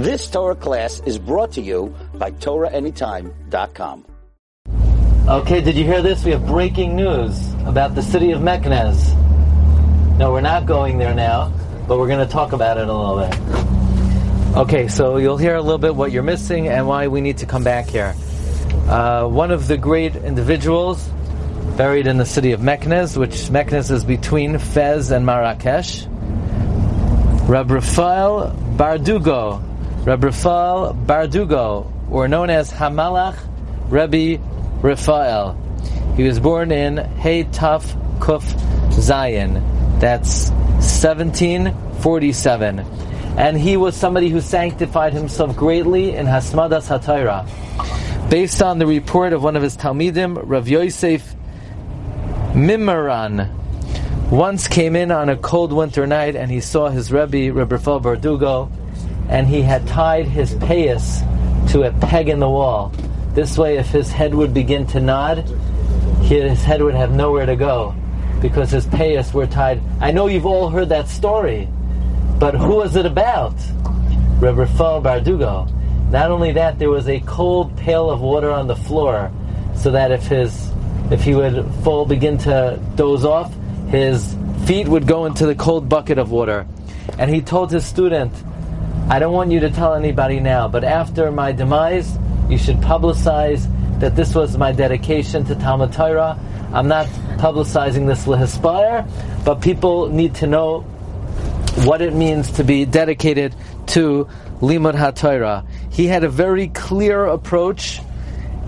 This Torah class is brought to you by TorahAnytime.com. Okay, did you hear this? We have breaking news about the city of Meknes. No, we're not going there now, but we're going to talk about it a little bit. Okay, so you'll hear a little bit what you're missing and why we need to come back here. Uh, one of the great individuals buried in the city of Meknes, which Meknes is between Fez and Marrakesh, Rab Rafael Bardugo. Rab Raphael Bardugo, or known as Hamalach Rebbe Raphael. He was born in Hey Tuf Kuf Zayin. That's 1747. And he was somebody who sanctified himself greatly in Hasmadas HaTorah. Based on the report of one of his Talmidim, Rav Yosef Mimaran, once came in on a cold winter night and he saw his Rebbe, Rebbe Raphael Bardugo, and he had tied his payas to a peg in the wall. This way, if his head would begin to nod, his head would have nowhere to go because his payas were tied. I know you've all heard that story, but who was it about? Rebbe Raphael Bardugo. Not only that, there was a cold pail of water on the floor, so that if his if he would fall, begin to doze off, his feet would go into the cold bucket of water. And he told his student, I don't want you to tell anybody now, but after my demise, you should publicize that this was my dedication to Talmud Torah. I'm not publicizing this lehispire, but people need to know what it means to be dedicated to Limud HaTorah. He had a very clear approach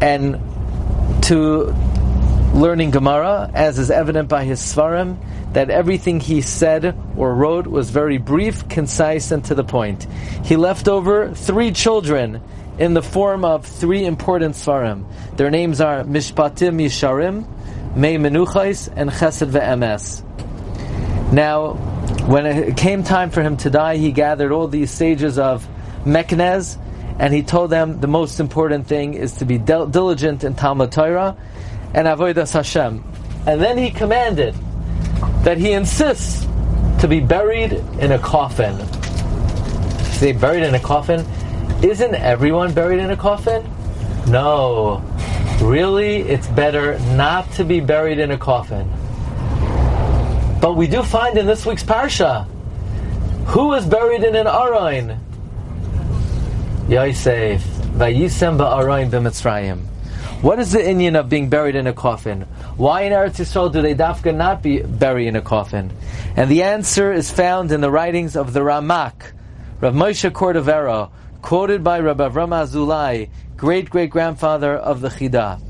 and to learning Gemara, as is evident by his Svarim, that everything he said or wrote was very brief, concise, and to the point. He left over three children in the form of three important Svarim. Their names are Mishpatim Yisharim, Mei Menuchais, and Chesed Ve'emes. Now, when it came time for him to die, he gathered all these sages of Meknes, and he told them the most important thing is to be dil- diligent in Talmud Torah and Avodas Hashem. And then he commanded that he insists to be buried in a coffin. Say buried in a coffin? Isn't everyone buried in a coffin? No. Really, it's better not to be buried in a coffin. But we do find in this week's parsha who is buried in an aroin. Yosef, Vayisem ba'aroin b'Mitzrayim. What is the Inyan of being buried in a coffin? Why in Eretz Yisrael do they dafka not be buried in a coffin? And the answer is found in the writings of the Ramak, Rav Moshe Cordovero, quoted by Rabbi Avram Azulai, great great grandfather of the Chida.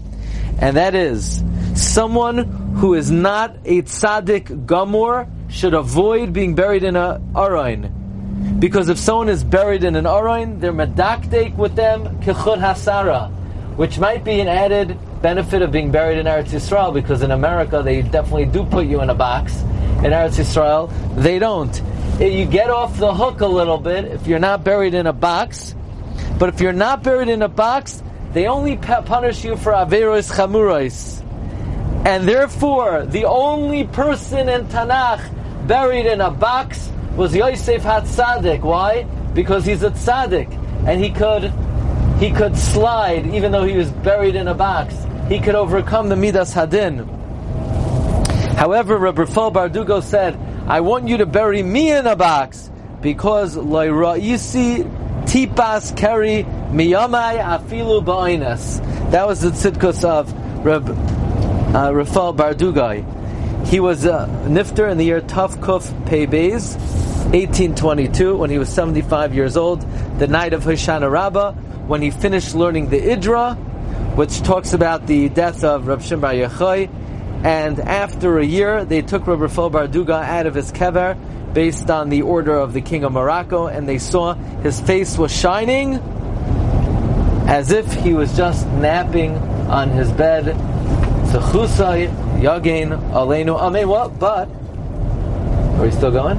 And that is, someone who is not a tzaddik gamor should avoid being buried in a aroin. Because if someone is buried in an aroin, they're medakdek with them kechud hasara which might be an added benefit of being buried in Eretz Yisrael, because in America they definitely do put you in a box. In Eretz Yisrael, they don't. Eh, you get off the hook a little bit if you're not buried in a box, but if you're not buried in a box, they only punish you for Averos Chamuros. And therefore, the only person in Tanakh buried in a box was Yosef HaTzadik. Why? Because he's a tzaddik, and he could he could slide even though he was buried in a box. He could overcome the Midas Hadin. However, Rabbi Raphael Bardugo said, I want you to bury me in a box because Loira'isi tipas keri miyamai afilu ba'inas. That was the tzidkus of Reb, uh, Bardugai. He was a nifter in the year Tavkuf Pei Beis, 1822, when he was 75 years old, the night of Hoshana Rabbah, when he finished learning the Idra, which talks about the death of Rab Shimon Bar and after a year, they took Rab Rafal Bardugo out of his kever based on the order of the king of Morocco, and they saw his face was shining as if he was just napping on his bed. Zechusai Yagin Aleinu Ame what? But are we still going?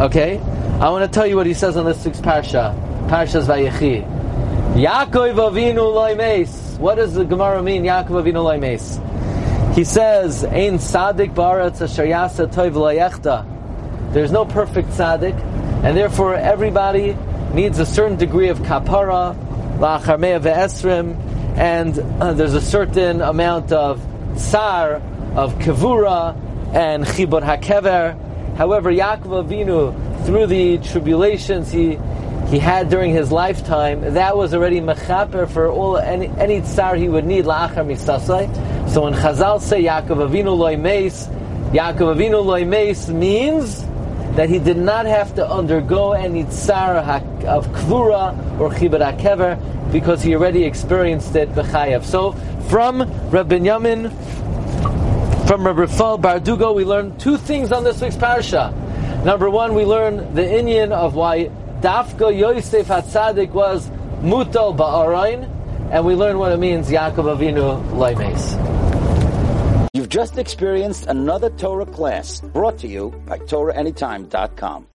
Okay. I want to tell you what he says on this week's parsha. Parshas Vayechi. Yaakov Avinu Loimes. What does the Gemara mean? Yaakov Avinu Loimes. He says, "Ein tzaddik baratz toiv There's no perfect tzaddik, and therefore everybody needs a certain degree of kapara, la'achar mea ve'esrim, and uh, there's a certain amount of tsar, of kavura, and chibur hakever. However, Yaakov Avinu, through the tribulations he he had during his lifetime, that was already mechaper for all any, any tsar he would need la'achar misasai. So when Chazal say Yaakov Avinu loy meis, Yaakov Avinu loy meis means that he did not have to undergo any tsar of kvura or chibur hakever because he already experienced it b'chayev. So from Rabbi Yamin, from Rabbi Rafal Bardugo, we learn two things on this week's parasha. Number one, we learn the Inyan of why Dafka Yosef Hatzadik was Mutal Ba'arain, and we learn what it means Yaakov Avinu Laimes. You've just experienced another Torah class brought to you by TorahAnytime.com.